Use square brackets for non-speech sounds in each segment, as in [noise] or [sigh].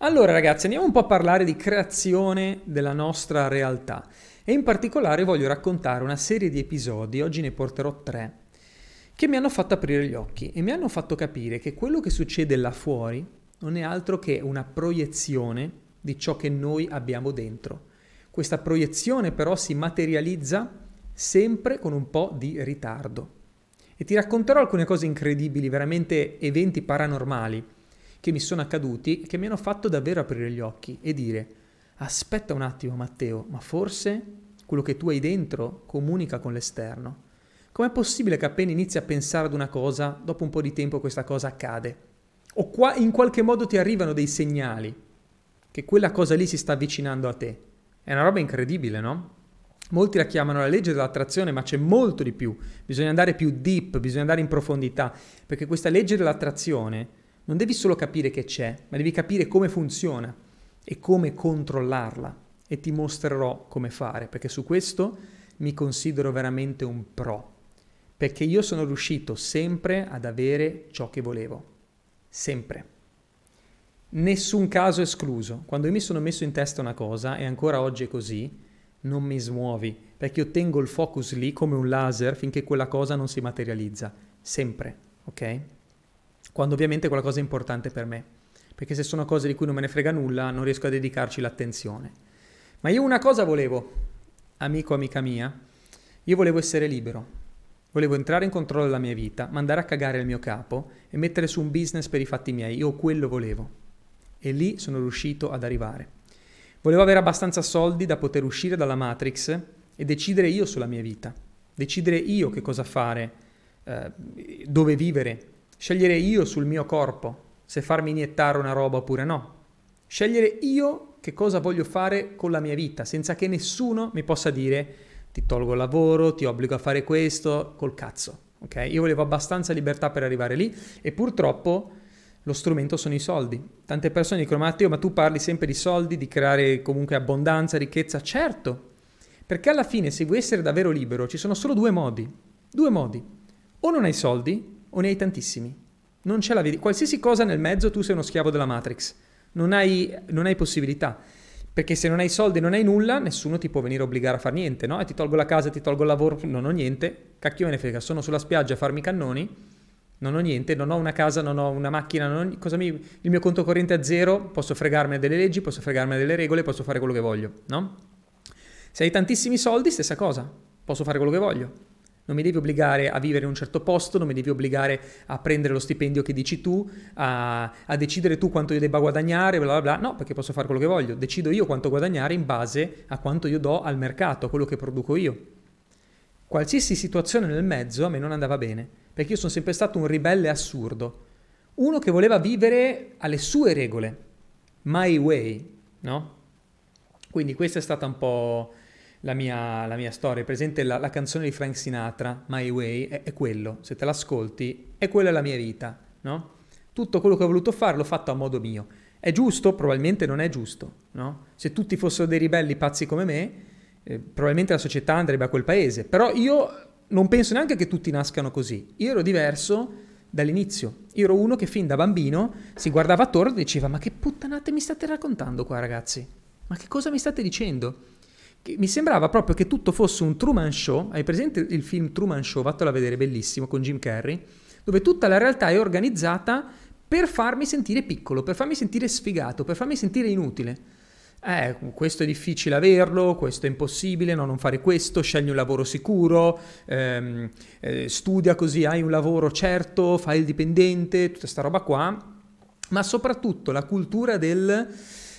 Allora ragazzi, andiamo un po' a parlare di creazione della nostra realtà e in particolare voglio raccontare una serie di episodi, oggi ne porterò tre, che mi hanno fatto aprire gli occhi e mi hanno fatto capire che quello che succede là fuori non è altro che una proiezione di ciò che noi abbiamo dentro. Questa proiezione però si materializza sempre con un po' di ritardo. E ti racconterò alcune cose incredibili, veramente eventi paranormali che mi sono accaduti e che mi hanno fatto davvero aprire gli occhi e dire aspetta un attimo Matteo, ma forse quello che tu hai dentro comunica con l'esterno. Com'è possibile che appena inizi a pensare ad una cosa, dopo un po' di tempo questa cosa accade? O qua in qualche modo ti arrivano dei segnali che quella cosa lì si sta avvicinando a te. È una roba incredibile, no? Molti la chiamano la legge dell'attrazione, ma c'è molto di più. Bisogna andare più deep, bisogna andare in profondità, perché questa legge dell'attrazione non devi solo capire che c'è, ma devi capire come funziona e come controllarla. E ti mostrerò come fare, perché su questo mi considero veramente un pro. Perché io sono riuscito sempre ad avere ciò che volevo. Sempre. Nessun caso escluso. Quando io mi sono messo in testa una cosa, e ancora oggi è così, non mi smuovi, perché io tengo il focus lì come un laser finché quella cosa non si materializza. Sempre, ok? Quando ovviamente è importante per me, perché se sono cose di cui non me ne frega nulla non riesco a dedicarci l'attenzione. Ma io una cosa volevo, amico, amica mia, io volevo essere libero, volevo entrare in controllo della mia vita, mandare a cagare il mio capo e mettere su un business per i fatti miei, io quello volevo. E lì sono riuscito ad arrivare. Volevo avere abbastanza soldi da poter uscire dalla Matrix e decidere io sulla mia vita, decidere io che cosa fare, eh, dove vivere, Scegliere io sul mio corpo se farmi iniettare una roba oppure no. Scegliere io che cosa voglio fare con la mia vita, senza che nessuno mi possa dire ti tolgo il lavoro, ti obbligo a fare questo, col cazzo. Ok? Io volevo abbastanza libertà per arrivare lì e purtroppo lo strumento sono i soldi. Tante persone dicono Matteo, ma tu parli sempre di soldi, di creare comunque abbondanza, ricchezza. Certo, perché alla fine se vuoi essere davvero libero ci sono solo due modi. Due modi. O non hai soldi o ne hai tantissimi. Non ce la vedi. Qualsiasi cosa nel mezzo tu sei uno schiavo della Matrix. Non hai, non hai possibilità. Perché se non hai soldi, non hai nulla, nessuno ti può venire a obbligare a fare niente, no? E ti tolgo la casa, ti tolgo il lavoro, non ho niente. Cacchio me ne frega, sono sulla spiaggia a farmi cannoni, non ho niente, non ho una casa, non ho una macchina, ho, mi, il mio conto corrente è zero, posso fregarmi delle leggi, posso fregarmi delle regole, posso fare quello che voglio, no? Se hai tantissimi soldi, stessa cosa, posso fare quello che voglio non mi devi obbligare a vivere in un certo posto, non mi devi obbligare a prendere lo stipendio che dici tu, a, a decidere tu quanto io debba guadagnare, bla bla bla, no, perché posso fare quello che voglio, decido io quanto guadagnare in base a quanto io do al mercato, a quello che produco io. Qualsiasi situazione nel mezzo a me non andava bene, perché io sono sempre stato un ribelle assurdo, uno che voleva vivere alle sue regole, my way, no? Quindi questa è stata un po' la mia, la mia storia. Presente la, la, canzone di Frank Sinatra, My Way, è, è, quello. Se te l'ascolti, è quella la mia vita, no? Tutto quello che ho voluto fare l'ho fatto a modo mio. È giusto? Probabilmente non è giusto, no? Se tutti fossero dei ribelli pazzi come me, eh, probabilmente la società andrebbe a quel paese. Però io non penso neanche che tutti nascano così. Io ero diverso dall'inizio. Io ero uno che fin da bambino si guardava attorno e diceva ma che puttanate mi state raccontando qua ragazzi? Ma che cosa mi state dicendo? Mi sembrava proprio che tutto fosse un Truman Show. Hai presente il film Truman Show? Vattelo a vedere, bellissimo, con Jim Carrey, dove tutta la realtà è organizzata per farmi sentire piccolo, per farmi sentire sfigato, per farmi sentire inutile. Eh, questo è difficile averlo, questo è impossibile, no, non fare questo, scegli un lavoro sicuro, ehm, eh, studia così hai un lavoro certo, fai il dipendente, tutta questa roba qua, ma soprattutto la cultura del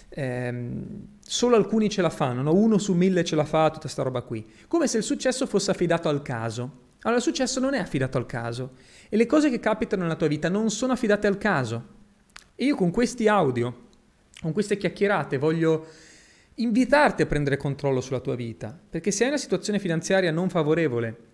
ehm, solo alcuni ce la fanno, no? uno su mille ce la fa, tutta questa roba qui. Come se il successo fosse affidato al caso. Allora il successo non è affidato al caso e le cose che capitano nella tua vita non sono affidate al caso. E io con questi audio, con queste chiacchierate voglio invitarti a prendere controllo sulla tua vita, perché se hai una situazione finanziaria non favorevole,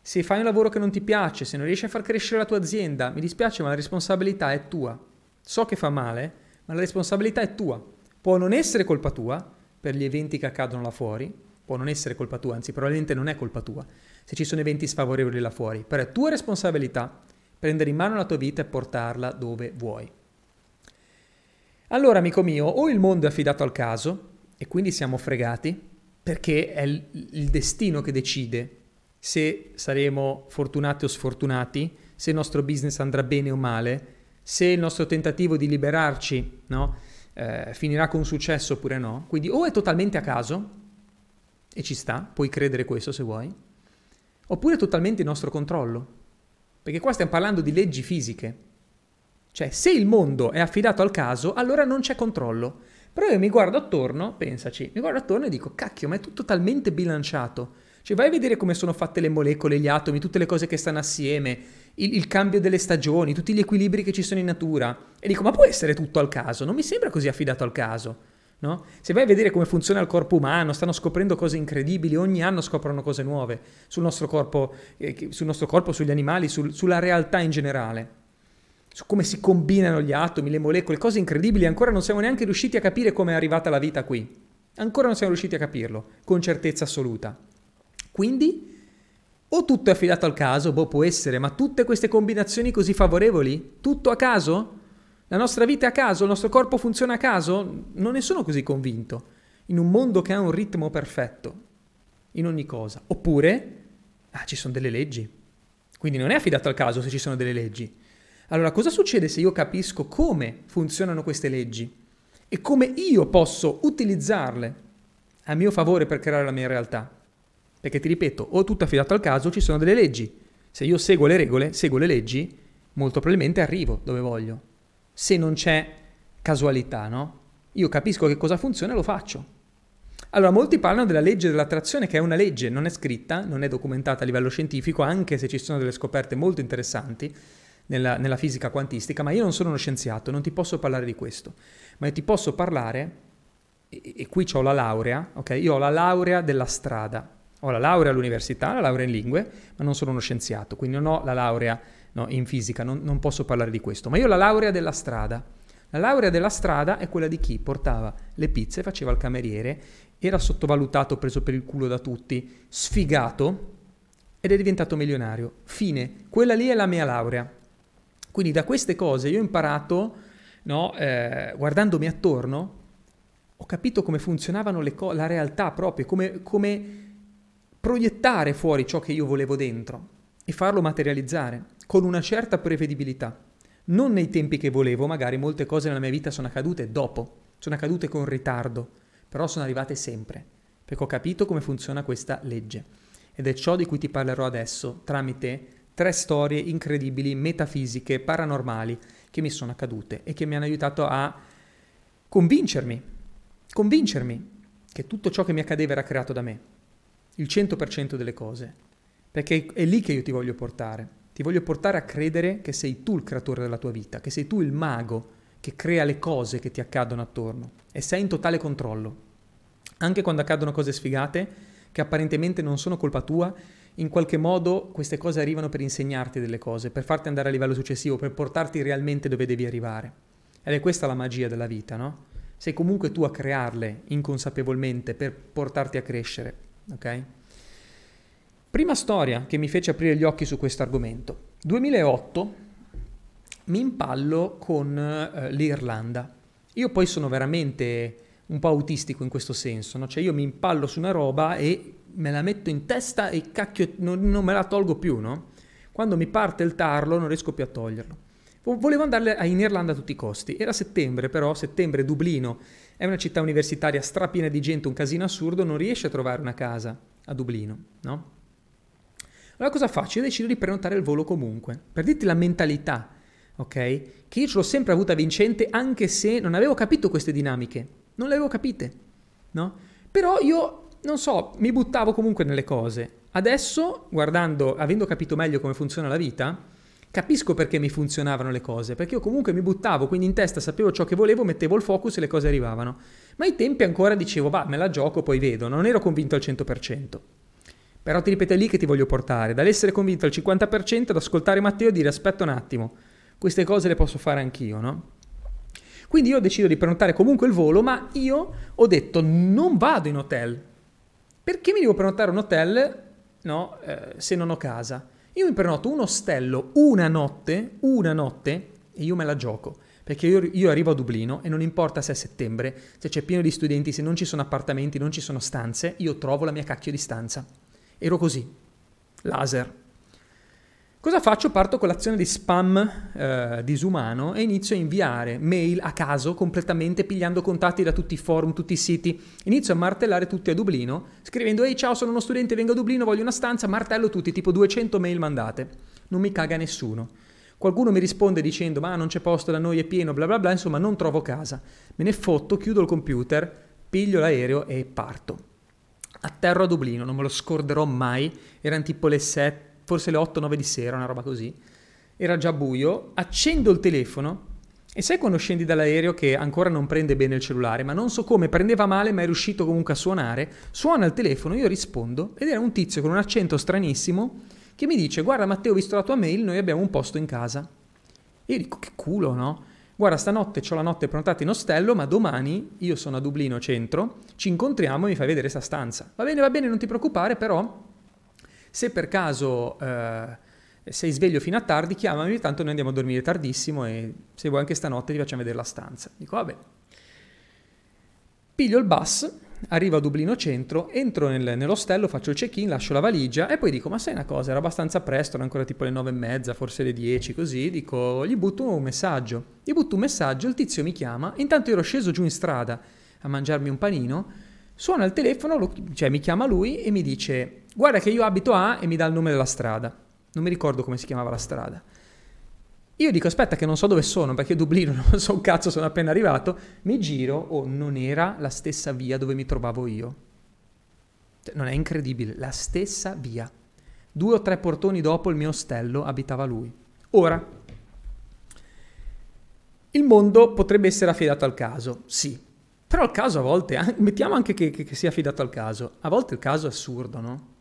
se fai un lavoro che non ti piace, se non riesci a far crescere la tua azienda, mi dispiace ma la responsabilità è tua. So che fa male, ma la responsabilità è tua. Può non essere colpa tua per gli eventi che accadono là fuori, può non essere colpa tua, anzi probabilmente non è colpa tua se ci sono eventi sfavorevoli là fuori, però è tua responsabilità prendere in mano la tua vita e portarla dove vuoi. Allora, amico mio, o il mondo è affidato al caso, e quindi siamo fregati, perché è il, destino che decide se saremo fortunati o sfortunati, se il nostro business andrà bene o male, se il nostro tentativo di liberarci no, eh, finirà con successo oppure no. Quindi o è totalmente a caso, e ci sta, puoi credere questo se vuoi, oppure è totalmente il nostro controllo. Perché qua stiamo parlando di leggi fisiche. Cioè, se il mondo è affidato al caso, allora non c'è controllo. Però io mi guardo attorno, pensaci, mi guardo attorno e dico, cacchio, ma è tutto talmente bilanciato. Cioè, vai a vedere come sono fatte le molecole, gli atomi, tutte le cose che stanno assieme, il, il, cambio delle stagioni, tutti gli equilibri che ci sono in natura. E dico, ma può essere tutto al caso? Non mi sembra così affidato al caso. No? Se vai a vedere come funziona il corpo umano, stanno scoprendo cose incredibili, ogni anno scoprono cose nuove sul nostro corpo, eh, sul nostro corpo sugli animali, sul, sulla realtà in generale su come si combinano gli atomi, le molecole, cose incredibili, ancora non siamo neanche riusciti a capire come è arrivata la vita qui. Ancora non siamo riusciti a capirlo, con certezza assoluta. Quindi, o tutto è affidato al caso, boh, può essere, ma tutte queste combinazioni così favorevoli? Tutto a caso? La nostra vita è a caso? Il nostro corpo funziona a caso? Non ne sono così convinto. In un mondo che ha un ritmo perfetto, in ogni cosa. Oppure, ah, ci sono delle leggi. Quindi non è affidato al caso se ci sono delle leggi allora, cosa succede se io capisco come funzionano queste leggi e come io posso utilizzarle a mio favore per creare la mia realtà? Perché ti ripeto, o tutto affidato al caso, ci sono delle leggi. Se io seguo le regole, seguo le leggi, molto probabilmente arrivo dove voglio. Se non c'è casualità, no? Io capisco che cosa funziona e lo faccio. Allora, molti parlano della legge dell'attrazione, che è una legge, non è scritta, non è documentata a livello scientifico, anche se ci sono delle scoperte molto interessanti, nella, nella fisica quantistica, ma io non sono uno scienziato, non ti posso parlare di questo, ma io ti posso parlare, e, e qui ho la laurea, ok? Io ho la laurea della strada, ho la laurea all'università, la laurea in lingue, ma non sono uno scienziato, quindi non ho la laurea no, in fisica, non, non posso parlare di questo, ma io ho la laurea della strada. La laurea della strada è quella di chi portava le pizze, faceva il cameriere, era sottovalutato, preso per il culo da tutti, sfigato ed è diventato milionario. Fine. Quella lì è la mia laurea. Quindi da queste cose io ho imparato, no, eh, guardandomi attorno, ho capito come funzionavano co- la realtà proprio, come, come proiettare fuori ciò che io volevo dentro e farlo materializzare con una certa prevedibilità. Non nei tempi che volevo, magari molte cose nella mia vita sono accadute dopo, sono accadute con ritardo, però sono arrivate sempre, perché ho capito come funziona questa legge. Ed è ciò di cui ti parlerò adesso tramite tre storie incredibili, metafisiche, paranormali, che mi sono accadute e che mi hanno aiutato a convincermi, convincermi che tutto ciò che mi accadeva era creato da me, il 100% delle cose, perché è lì che io ti voglio portare. Ti voglio portare a credere che sei tu il creatore della tua vita, che sei tu il mago che crea le cose che ti accadono attorno e sei in totale controllo. Anche quando accadono cose sfigate, che apparentemente non sono colpa tua, in qualche modo queste cose arrivano per insegnarti delle cose, per farti andare a livello successivo, per portarti realmente dove devi arrivare. Ed è questa la magia della vita, no? Sei comunque tu a crearle inconsapevolmente per portarti a crescere, ok? Prima storia che mi fece aprire gli occhi su questo argomento. 2008 mi impallo con uh, l'Irlanda. Io poi sono veramente un po' autistico in questo senso, no? Cioè io mi impallo su una roba e me la metto in testa e cacchio non, non, me la tolgo più, no? Quando mi parte il tarlo non riesco più a toglierlo. Volevo andare in Irlanda a tutti i costi. Era settembre, però, settembre, Dublino è una città universitaria strapiena di gente, un casino assurdo, non riesce a trovare una casa a Dublino, no? Allora cosa faccio? Io decido di prenotare il volo comunque. Per dirti la mentalità, ok? Che io ce l'ho sempre avuta vincente anche se non avevo capito queste dinamiche. Non le avevo capite, no? Però io non so, mi buttavo comunque nelle cose. Adesso, guardando, avendo capito meglio come funziona la vita, capisco perché mi funzionavano le cose, perché io comunque mi buttavo, quindi in testa sapevo ciò che volevo, mettevo il focus e le cose arrivavano. Ma ai tempi ancora dicevo, va, me la gioco, poi vedo, non ero convinto al 100%. Però ti ripeto, è lì che ti voglio portare, dall'essere convinto al 50% ad ascoltare Matteo e dire aspetta un attimo, queste cose le posso fare anch'io, no? Quindi io decido di prenotare comunque il volo, ma io ho detto non vado in hotel, perché mi devo prenotare un hotel no, eh, se non ho casa? Io mi prenoto un ostello una notte, una notte, e io me la gioco. perché io, io, arrivo a Dublino e non importa se è settembre, se c'è pieno di studenti, se non ci sono appartamenti, non ci sono stanze, io trovo la mia cacchio di stanza. Ero così, laser. Cosa faccio? Parto con l'azione di spam eh, disumano e inizio a inviare mail a caso completamente pigliando contatti da tutti i forum, tutti i siti. Inizio a martellare tutti a Dublino scrivendo ehi ciao sono uno studente, vengo a Dublino, voglio una stanza, martello tutti, tipo 200 mail mandate. Non mi caga nessuno. Qualcuno mi risponde dicendo ma non c'è posto da noi, è pieno, bla bla bla, insomma non trovo casa. Me ne fotto, chiudo il computer, piglio l'aereo e parto. Atterro a Dublino, non me lo scorderò mai, erano tipo le 7 forse le 8-9 di sera, una roba così. Era già buio, accendo il telefono e sai quando scendi dall'aereo che ancora non prende bene il cellulare, ma non so come, prendeva male, ma è riuscito comunque a suonare, suona il telefono, io rispondo ed era un tizio con un accento stranissimo che mi dice guarda Matteo ho visto la tua mail, noi abbiamo un posto in casa. E io dico che culo, no? Guarda, stanotte ho la notte pronotata in ostello, ma domani io sono a Dublino centro, ci incontriamo e mi fai vedere questa stanza. Va bene, va bene, non ti preoccupare, però se per caso eh, sei sveglio fino a tardi, chiamami, tanto noi andiamo a dormire tardissimo e se vuoi anche stanotte ti facciamo vedere la stanza. Dico, vabbè. Piglio il bus, arrivo a Dublino Centro, entro nel, nell'ostello, faccio il check-in, lascio la valigia e poi dico, ma sai una cosa, era abbastanza presto, erano ancora tipo le nove e mezza, forse le dieci, così, dico, gli butto un messaggio. Gli butto un messaggio, il tizio mi chiama, intanto ero sceso giù in strada a mangiarmi un panino, suona il telefono, lo, cioè mi chiama lui e mi dice guarda che io abito a e mi dà il nome della strada. Non mi ricordo come si chiamava la strada. Io dico aspetta che non so dove sono perché Dublino [laughs] non so un cazzo, sono appena arrivato. Mi giro, oh non era la stessa via dove mi trovavo io. Cioè, non è incredibile, la stessa via. Due o tre portoni dopo il mio ostello abitava lui. Ora, il mondo potrebbe essere affidato al caso, sì. Però il caso a volte, mettiamo anche che, che, che sia affidato al caso, a volte il caso è assurdo, no?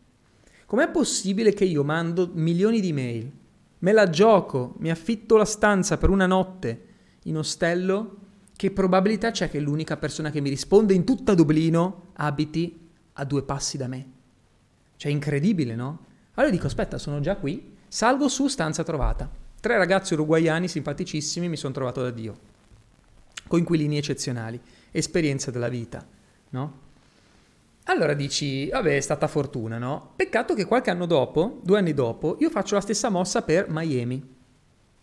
Com'è possibile che io mando milioni di mail, me la gioco, mi affitto la stanza per una notte in ostello, che probabilità c'è che l'unica persona che mi risponde in tutta Dublino abiti a due passi da me? Cioè, incredibile, no? Allora dico, aspetta, sono già qui, salgo su, stanza trovata. Tre ragazzi uruguaiani simpaticissimi mi sono trovato da Dio. Coinquilini eccezionali, esperienza della vita, no? Allora dici, vabbè, è stata fortuna, no? Peccato che qualche anno dopo, due anni dopo, io faccio la stessa mossa per Miami.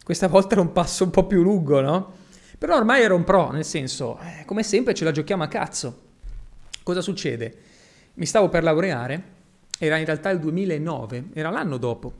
Questa volta era un passo un po' più lungo, no? Però ormai ero un pro, nel senso, eh, come sempre ce la giochiamo a cazzo. Cosa succede? Mi stavo per laureare, era in realtà il 2009, era l'anno dopo.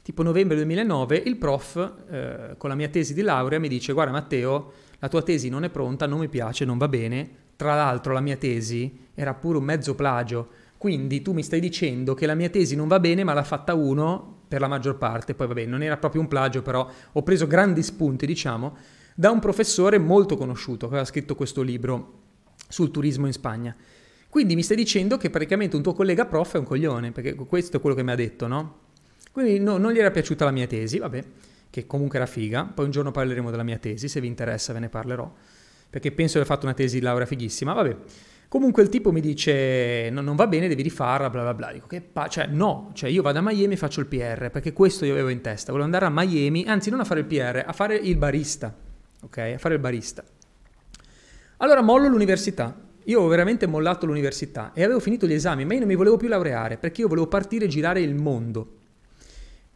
Tipo novembre 2009, il prof eh, con la mia tesi di laurea mi dice, guarda Matteo, la tua tesi non è pronta, non mi piace, non va bene, tra l'altro la mia tesi era pure un mezzo plagio, quindi tu mi stai dicendo che la mia tesi non va bene ma l'ha fatta uno per la maggior parte, poi vabbè non era proprio un plagio però ho preso grandi spunti diciamo da un professore molto conosciuto che aveva scritto questo libro sul turismo in Spagna. Quindi mi stai dicendo che praticamente un tuo collega prof è un coglione, perché questo è quello che mi ha detto, no? Quindi no, non gli era piaciuta la mia tesi, vabbè, che comunque era figa, poi un giorno parleremo della mia tesi, se vi interessa ve ne parlerò perché penso di aver fatto una tesi di laurea fighissima, vabbè. Comunque il tipo mi dice no, non va bene, devi rifarla, bla bla bla. Dico che pa- cioè no, cioè io vado a Miami e faccio il PR, perché questo io avevo in testa. Volevo andare a Miami, anzi non a fare il PR, a fare il barista. Ok? A fare il barista. Allora mollo l'università. Io ho veramente mollato l'università e avevo finito gli esami, ma io non mi volevo più laureare perché io volevo partire e girare il mondo.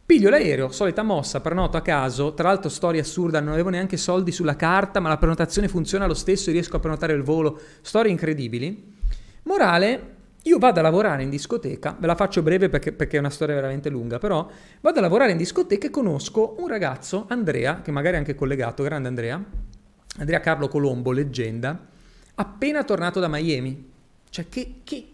Piglio l'aereo, solita mossa, prenoto a caso, tra l'altro storia assurda, non avevo neanche soldi sulla carta, ma la prenotazione funziona lo stesso e riesco a prenotare il volo, storie incredibili. Morale, io vado a lavorare in discoteca, ve la faccio breve perché, perché, è una storia veramente lunga, però vado a lavorare in discoteca e conosco un ragazzo, Andrea, che magari è anche collegato, grande Andrea, Andrea Carlo Colombo, leggenda, appena tornato da Miami. Cioè, che, che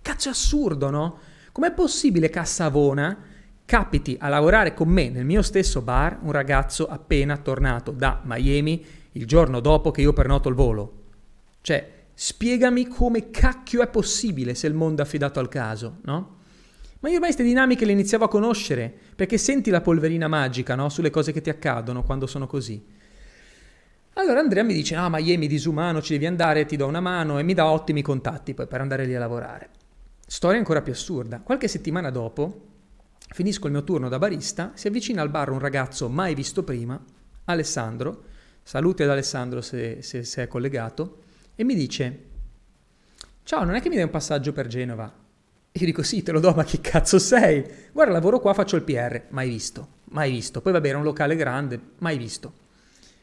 cazzo assurdo, no? Com'è possibile Cassavona capiti a lavorare con me nel mio stesso bar un ragazzo appena tornato da Miami il giorno dopo che io prenoto il volo. Cioè, spiegami come cacchio è possibile se il mondo è affidato al caso, no? Ma io ormai queste dinamiche le iniziavo a conoscere, perché senti la polverina magica, no? Sulle cose che ti accadono quando sono così. Allora Andrea mi dice, ah Miami disumano, ci devi andare, ti do una mano e mi dà ottimi contatti poi per andare lì a lavorare. Storia ancora più assurda. Qualche settimana dopo, Finisco il mio turno da barista, si avvicina al bar un ragazzo mai visto prima, Alessandro, Saluti ad Alessandro se, se, se è collegato. E mi dice, ciao, non è che mi dai un passaggio per Genova? Io dico, sì, te lo do, ma chi cazzo sei? Guarda, lavoro qua, faccio il PR. Mai visto, mai visto. Poi vabbè, era un locale grande, mai visto.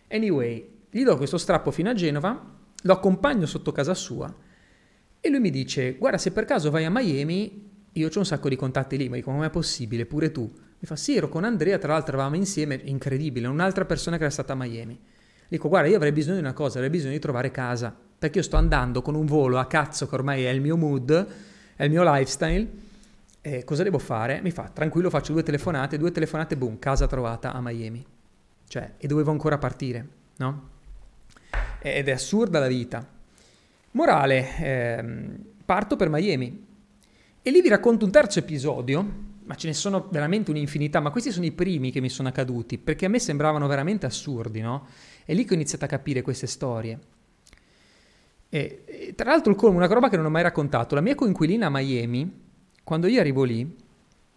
Anyway, gli do questo strappo fino a Genova, lo accompagno sotto casa sua e lui mi dice, guarda, se per caso vai a Miami, io ho un sacco di contatti lì, ma dico, come è possibile? Pure tu. Mi fa, sì, ero con Andrea, tra l'altro eravamo insieme, incredibile, un'altra persona che era stata a Miami. Dico, guarda, io avrei bisogno di una cosa, avrei bisogno di trovare casa, perché io sto andando con un volo a cazzo, che ormai è il mio mood, è il mio lifestyle, e cosa devo fare? Mi fa, tranquillo, faccio due telefonate, due telefonate, boom, casa trovata a Miami. Cioè, e dovevo ancora partire, no? Ed è assurda la vita. Morale, ehm, parto per Miami. E lì vi racconto un terzo episodio, ma ce ne sono veramente un'infinità, ma questi sono i primi che mi sono accaduti, perché a me sembravano veramente assurdi, no? È lì che ho iniziato a capire queste storie. E, e tra l'altro il colmo, una roba che non ho mai raccontato, la mia coinquilina a Miami, quando io arrivo lì,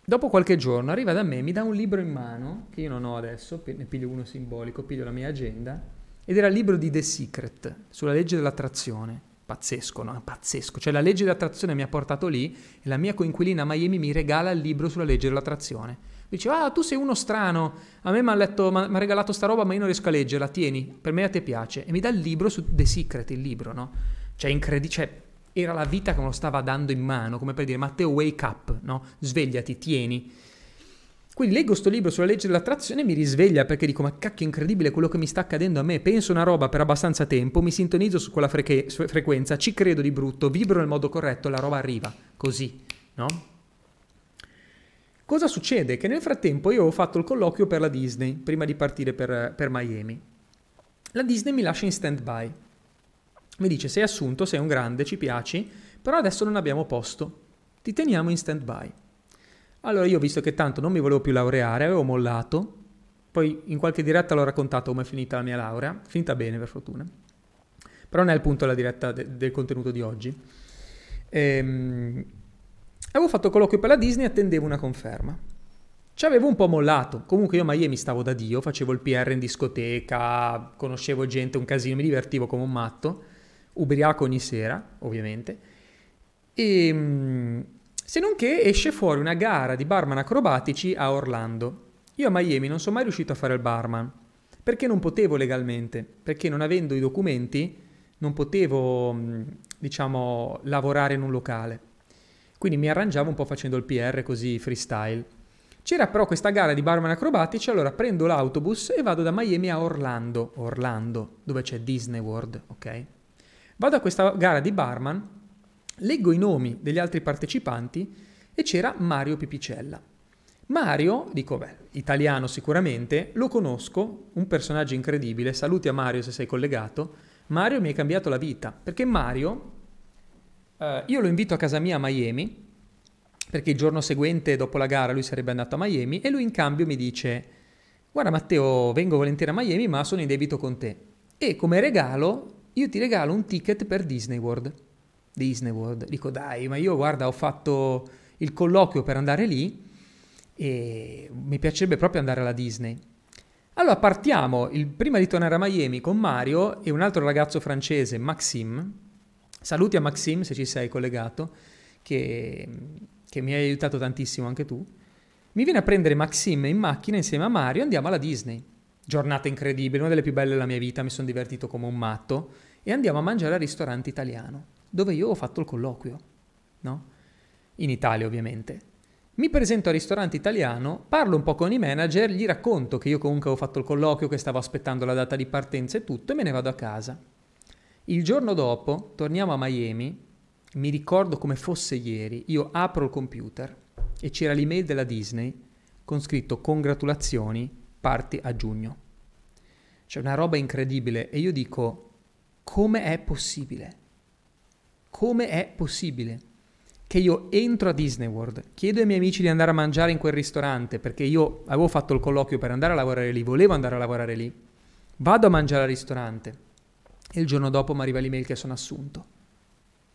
dopo qualche giorno arriva da me, mi dà un libro in mano, che io non ho adesso, ne piglio uno simbolico, piglio la mia agenda, ed era il libro di The Secret, sulla legge dell'attrazione pazzesco, no? Pazzesco. Cioè la legge dell'attrazione mi ha portato lì e la mia coinquilina a Miami mi regala il libro sulla legge dell'attrazione. Dice, ah, tu sei uno strano, a me mi ha regalato sta roba ma io non riesco a leggerla, tieni, per me a te piace. E mi dà il libro su The Secret, il libro, no? Cioè, incredibile, cioè, era la vita che me lo stava dando in mano, come per dire, Matteo, wake up, no? Svegliati, tieni. Quindi leggo sto libro sulla legge dell'attrazione e mi risveglia perché dico ma cacchio incredibile quello che mi sta accadendo a me, penso una roba per abbastanza tempo, mi sintonizzo su quella freche- frequenza, ci credo di brutto, vibro nel modo corretto, la roba arriva, così, no? Cosa succede? Che nel frattempo io ho fatto il colloquio per la Disney, prima di partire per, per Miami. La Disney mi lascia in stand-by. Mi dice sei assunto, sei un grande, ci piaci, però adesso non abbiamo posto, ti teniamo in stand-by. Allora io, visto che tanto non mi volevo più laureare, avevo mollato, poi in qualche diretta l'ho raccontato come è finita la mia laurea, finita bene per fortuna, però non è il punto della diretta de- del contenuto di oggi. Ehm, avevo fatto colloquio per la Disney e attendevo una conferma. Ci avevo un po' mollato, comunque io a Miami stavo da Dio, facevo il PR in discoteca, conoscevo gente, un casino, mi divertivo come un matto, ubriaco ogni sera, ovviamente, e ehm, se non che esce fuori una gara di barman acrobatici a Orlando. Io a Miami non sono mai riuscito a fare il barman, perché non potevo legalmente, perché non avendo i documenti non potevo, mm, diciamo, lavorare in un locale. Quindi mi arrangiavo un po' facendo il PR così freestyle. C'era però questa gara di barman acrobatici, allora prendo l'autobus e vado da Miami a Orlando, Orlando, dove c'è Disney World, ok? Vado a questa gara di barman Leggo i nomi degli altri partecipanti e c'era Mario Pipicella. Mario, dico beh, italiano sicuramente, lo conosco, un personaggio incredibile, saluti a Mario se sei collegato. Mario mi ha cambiato la vita, perché Mario, eh, io lo invito a casa mia a Miami, perché il giorno seguente, dopo la gara, lui sarebbe andato a Miami, e lui in cambio mi dice, guarda Matteo, vengo volentieri a Miami, ma sono in debito con te. E come regalo, io ti regalo un ticket per Disney World. Disney World. Dico dai, ma io guarda ho fatto il colloquio per andare lì e mi piacerebbe proprio andare alla Disney. Allora partiamo, il, prima di tornare a Miami con Mario e un altro ragazzo francese, Maxime. Saluti a Maxime se ci sei collegato, che, che mi hai aiutato tantissimo anche tu. Mi viene a prendere Maxime in macchina insieme a Mario e andiamo alla Disney. Giornata incredibile, una delle più belle della mia vita, mi sono divertito come un matto e andiamo a mangiare al ristorante italiano dove io ho fatto il colloquio, no? In Italia ovviamente. Mi presento al ristorante italiano, parlo un po' con i manager, gli racconto che io comunque avevo fatto il colloquio, che stavo aspettando la data di partenza e tutto, e me ne vado a casa. Il giorno dopo torniamo a Miami, mi ricordo come fosse ieri, io apro il computer e c'era l'email della Disney con scritto congratulazioni, parti a giugno. C'è una roba incredibile e io dico come è possibile? Come è possibile che io entro a Disney World, chiedo ai miei amici di andare a mangiare in quel ristorante perché io avevo fatto il colloquio per andare a lavorare lì, volevo andare a lavorare lì, vado a mangiare al ristorante e il giorno dopo mi arriva l'email che sono assunto.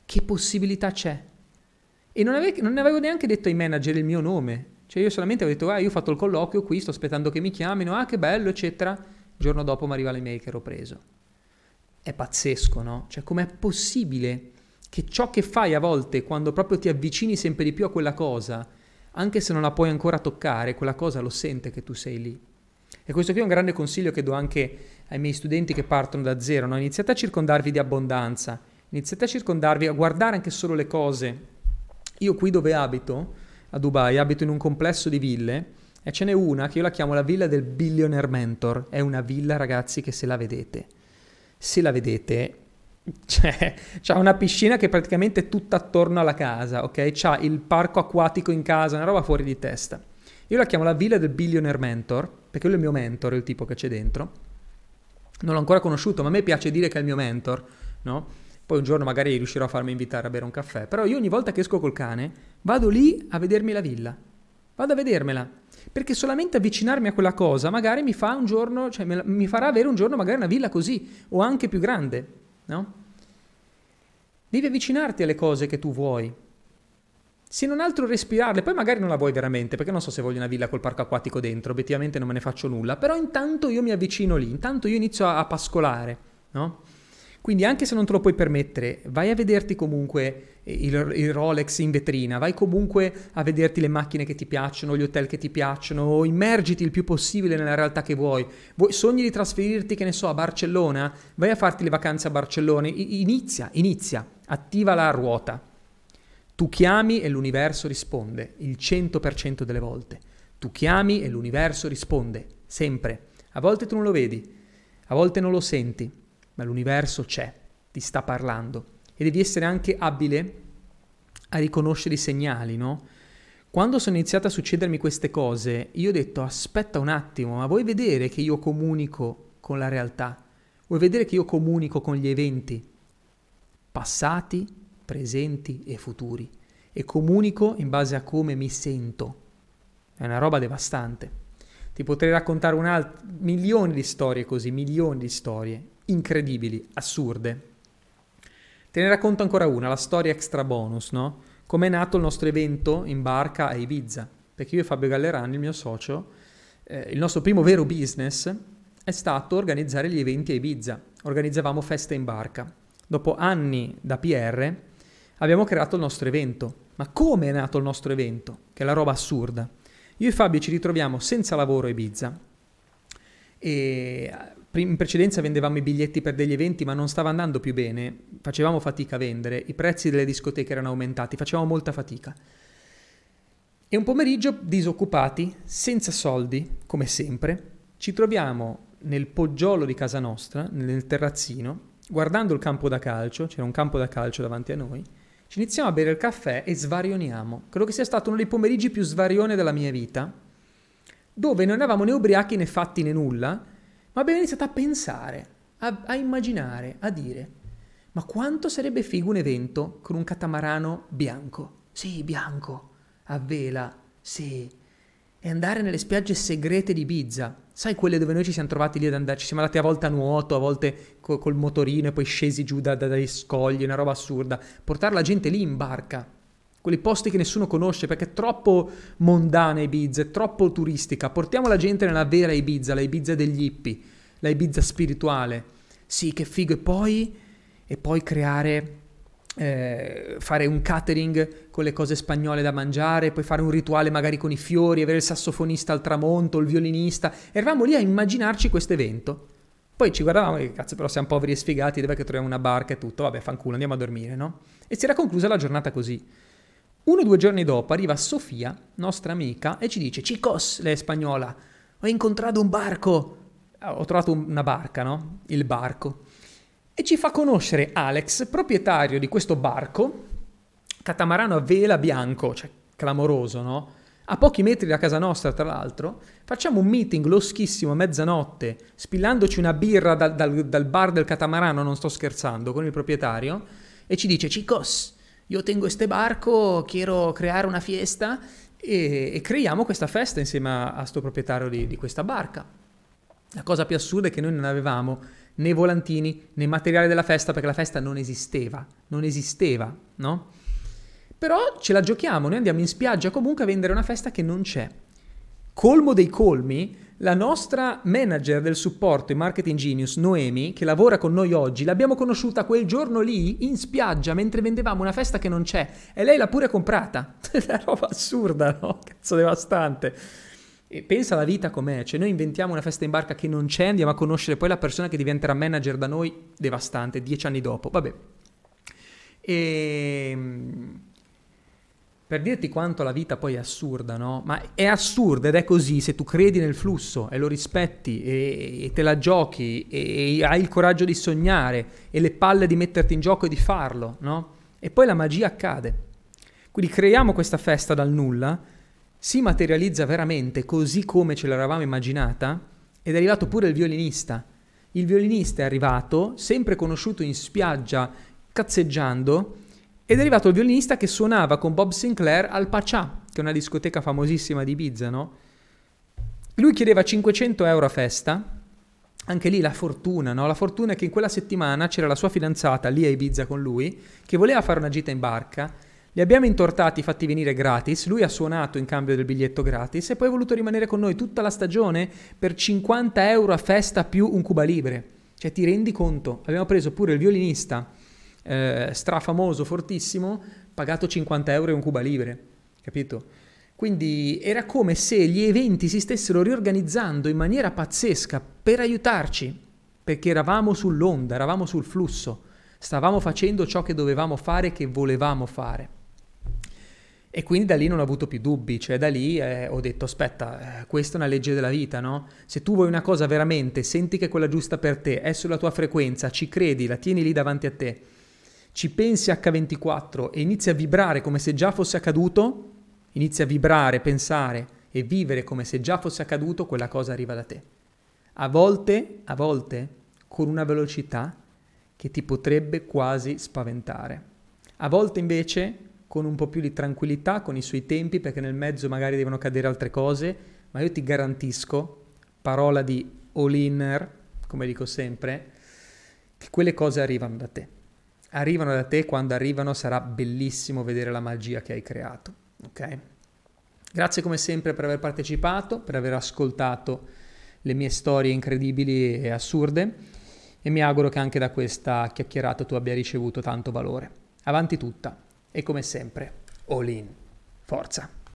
Che possibilità c'è? E non, ave- non avevo neanche detto ai manager il mio nome, cioè io solamente avevo detto, ah, io ho fatto il colloquio qui, sto aspettando che mi chiamino, ah, che bello, eccetera. giorno dopo mi arriva l'email che ero preso. È pazzesco, no? Cioè, com'è possibile che ciò che fai a volte, quando proprio ti avvicini sempre di più a quella cosa, anche se non la puoi ancora toccare, quella cosa lo sente che tu sei lì. E questo qui è un grande consiglio che do anche ai miei studenti che partono da zero. No? Iniziate a circondarvi di abbondanza, iniziate a circondarvi, a guardare anche solo le cose. Io qui dove abito, a Dubai, abito in un complesso di ville e ce n'è una che io la chiamo la villa del billionaire mentor. È una villa, ragazzi, che se la vedete, se la vedete, [laughs] cioè, c'ha una piscina che è praticamente tutta attorno alla casa, ok? C'ha il parco acquatico in casa, una roba fuori di testa. Io la chiamo la villa del billionaire mentor, perché lui è il mio mentor, il tipo che c'è dentro. Non l'ho ancora conosciuto, ma a me piace dire che è il mio mentor, no? Poi un giorno magari riuscirò a farmi invitare a bere un caffè. Però io ogni volta che esco col cane, vado lì a vedermi la villa. Vado a vedermela. Perché solamente avvicinarmi a quella cosa magari mi fa un giorno, cioè mi farà avere un giorno magari una villa così, o anche più grande, no? Devi avvicinarti alle cose che tu vuoi. Se non altro respirarle, poi magari non la vuoi veramente, perché non so se voglio una villa col parco acquatico dentro, obiettivamente non me ne faccio nulla, però intanto io mi avvicino lì, intanto io inizio a, a pascolare, no? Quindi anche se non te lo puoi permettere, vai a vederti comunque il, il, Rolex in vetrina, vai comunque a vederti le macchine che ti piacciono, gli hotel che ti piacciono, immergiti il più possibile nella realtà che vuoi. vuoi sogni di trasferirti, che ne so, a Barcellona? Vai a farti le vacanze a Barcellona, inizia, inizia, attiva la ruota. Tu chiami e l'universo risponde, il 100% delle volte. Tu chiami e l'universo risponde, sempre. A volte tu non lo vedi, a volte non lo senti, ma l'universo c'è, ti sta parlando e devi essere anche abile a riconoscere i segnali, no? Quando sono iniziate a succedermi queste cose, io ho detto aspetta un attimo, ma vuoi vedere che io comunico con la realtà? Vuoi vedere che io comunico con gli eventi passati, presenti e futuri e comunico in base a come mi sento? È una roba devastante. Ti potrei raccontare un alt- milioni di storie così, milioni di storie incredibili, assurde. Te ne racconto ancora una, la storia extra bonus, no? Com'è nato il nostro evento in barca a Ibiza. Perché io e Fabio Gallerani, il mio socio, eh, il nostro primo vero business è stato organizzare gli eventi a Ibiza. Organizzavamo feste in barca. Dopo anni da PR abbiamo creato il nostro evento. Ma come è nato il nostro evento? Che è la roba assurda. Io e Fabio ci ritroviamo senza lavoro a Ibiza e in precedenza vendevamo i biglietti per degli eventi ma non stava andando più bene, facevamo fatica a vendere, i prezzi delle discoteche erano aumentati, facevamo molta fatica. E un pomeriggio disoccupati, senza soldi, come sempre, ci troviamo nel poggiolo di casa nostra, nel terrazzino, guardando il campo da calcio, c'era un campo da calcio davanti a noi, ci iniziamo a bere il caffè e svarioniamo. Credo che sia stato uno dei pomeriggi più svarione della mia vita, dove non eravamo né ubriachi né fatti né nulla, ma abbiamo iniziato a pensare, a, a immaginare, a dire, ma quanto sarebbe figo un evento con un catamarano bianco? Sì, bianco, a vela, sì. E andare nelle spiagge segrete di Ibiza. Sai quelle dove noi ci siamo trovati lì ad andare? Ci siamo andati a volte a nuoto, a volte col, col motorino e poi scesi giù da, da, dai scogli, una roba assurda. Portare la gente lì in barca. Quei posti che nessuno conosce perché è troppo mondana Ibiza, è troppo turistica. Portiamo la gente nella vera Ibiza, la Ibiza degli hippie, la Ibiza spirituale. Sì, che figo. E poi, e poi creare, eh, fare un catering con le cose spagnole da mangiare, poi fare un rituale magari con i fiori, avere il sassofonista al tramonto, il violinista. Eravamo lì a immaginarci questo evento. Poi ci guardavamo e cazzo però siamo poveri e sfigati, dove che troviamo una barca e tutto, vabbè fanculo, andiamo a dormire, no? E si era conclusa la giornata così. Uno o due giorni dopo arriva Sofia, nostra amica, e ci dice: Chicos, lei è spagnola, ho incontrato un barco. Ah, ho trovato una barca, no? Il barco. E ci fa conoscere Alex, proprietario di questo barco, catamarano a vela bianco, cioè clamoroso, no? A pochi metri da casa nostra, tra l'altro, facciamo un meeting loschissimo a mezzanotte, spillandoci una birra dal, dal, dal bar del catamarano, non sto scherzando, con il proprietario, e ci dice: Chicos, io tengo este barco, quiero creare una fiesta e, e creiamo questa festa insieme a, a sto proprietario di, di questa barca. La cosa più assurda è che noi non avevamo né volantini né materiale della festa perché la festa non esisteva, non esisteva, no? Però ce la giochiamo, noi andiamo in spiaggia comunque a vendere una festa che non c'è. Colmo dei colmi, La nostra manager del supporto in Marketing Genius, Noemi, che lavora con noi oggi, l'abbiamo conosciuta quel giorno lì in spiaggia mentre vendevamo una festa che non c'è e lei l'ha pure comprata. [laughs] Una roba assurda, no? Cazzo devastante. E pensa alla vita com'è, cioè noi inventiamo una festa in barca che non c'è, andiamo a conoscere poi la persona che diventerà manager da noi, devastante, dieci anni dopo, vabbè. E ehm, per dirti quanto la vita poi è assurda, no? Ma è assurda ed è così se tu credi nel flusso e lo rispetti e, e te la giochi e, e, hai il coraggio di sognare e le palle di metterti in gioco e di farlo, no? E poi la magia accade. Quindi creiamo questa festa dal nulla, si materializza veramente così come ce l'eravamo immaginata ed è arrivato pure il violinista. Il violinista è arrivato, sempre conosciuto in spiaggia, cazzeggiando, ed è arrivato il violinista che suonava con Bob Sinclair al Pachá, che è una discoteca famosissima di Ibiza, no? Lui chiedeva 500 euro a festa, anche lì la fortuna, no? La fortuna è che in quella settimana c'era la sua fidanzata lì a Ibiza con lui, che voleva fare una gita in barca, li abbiamo intortati, fatti venire gratis, lui ha suonato in cambio del biglietto gratis e poi è voluto rimanere con noi tutta la stagione per 50 euro a festa più un Cuba Libre. Cioè ti rendi conto? Abbiamo preso pure il violinista eh, strafamoso, fortissimo, pagato 50 euro e un Cuba Libre, capito? Quindi era come se gli eventi si stessero riorganizzando in maniera pazzesca per aiutarci, perché eravamo sull'onda, eravamo sul flusso, stavamo facendo ciò che dovevamo fare che volevamo fare. E quindi da lì non ho avuto più dubbi, cioè da lì eh, ho detto aspetta, eh, questa è una legge della vita, no? Se tu vuoi una cosa veramente, senti che è quella giusta per te, è sulla tua frequenza, ci credi, la tieni lì davanti a te, ci pensi H24 e inizi a vibrare come se già fosse accaduto, inizi a vibrare, pensare e vivere come se già fosse accaduto, quella cosa arriva da te. A volte, a volte, con una velocità che ti potrebbe quasi spaventare. A volte invece con un po' più di tranquillità, con i suoi tempi, perché nel mezzo magari devono cadere altre cose, ma io ti garantisco, parola di all-inner, come dico sempre, che quelle cose arrivano da te arrivano da te, quando arrivano sarà bellissimo vedere la magia che hai creato. Ok? Grazie come sempre per aver partecipato, per aver ascoltato le mie storie incredibili e assurde e mi auguro che anche da questa chiacchierata tu abbia ricevuto tanto valore. Avanti tutta e come sempre, all in. Forza!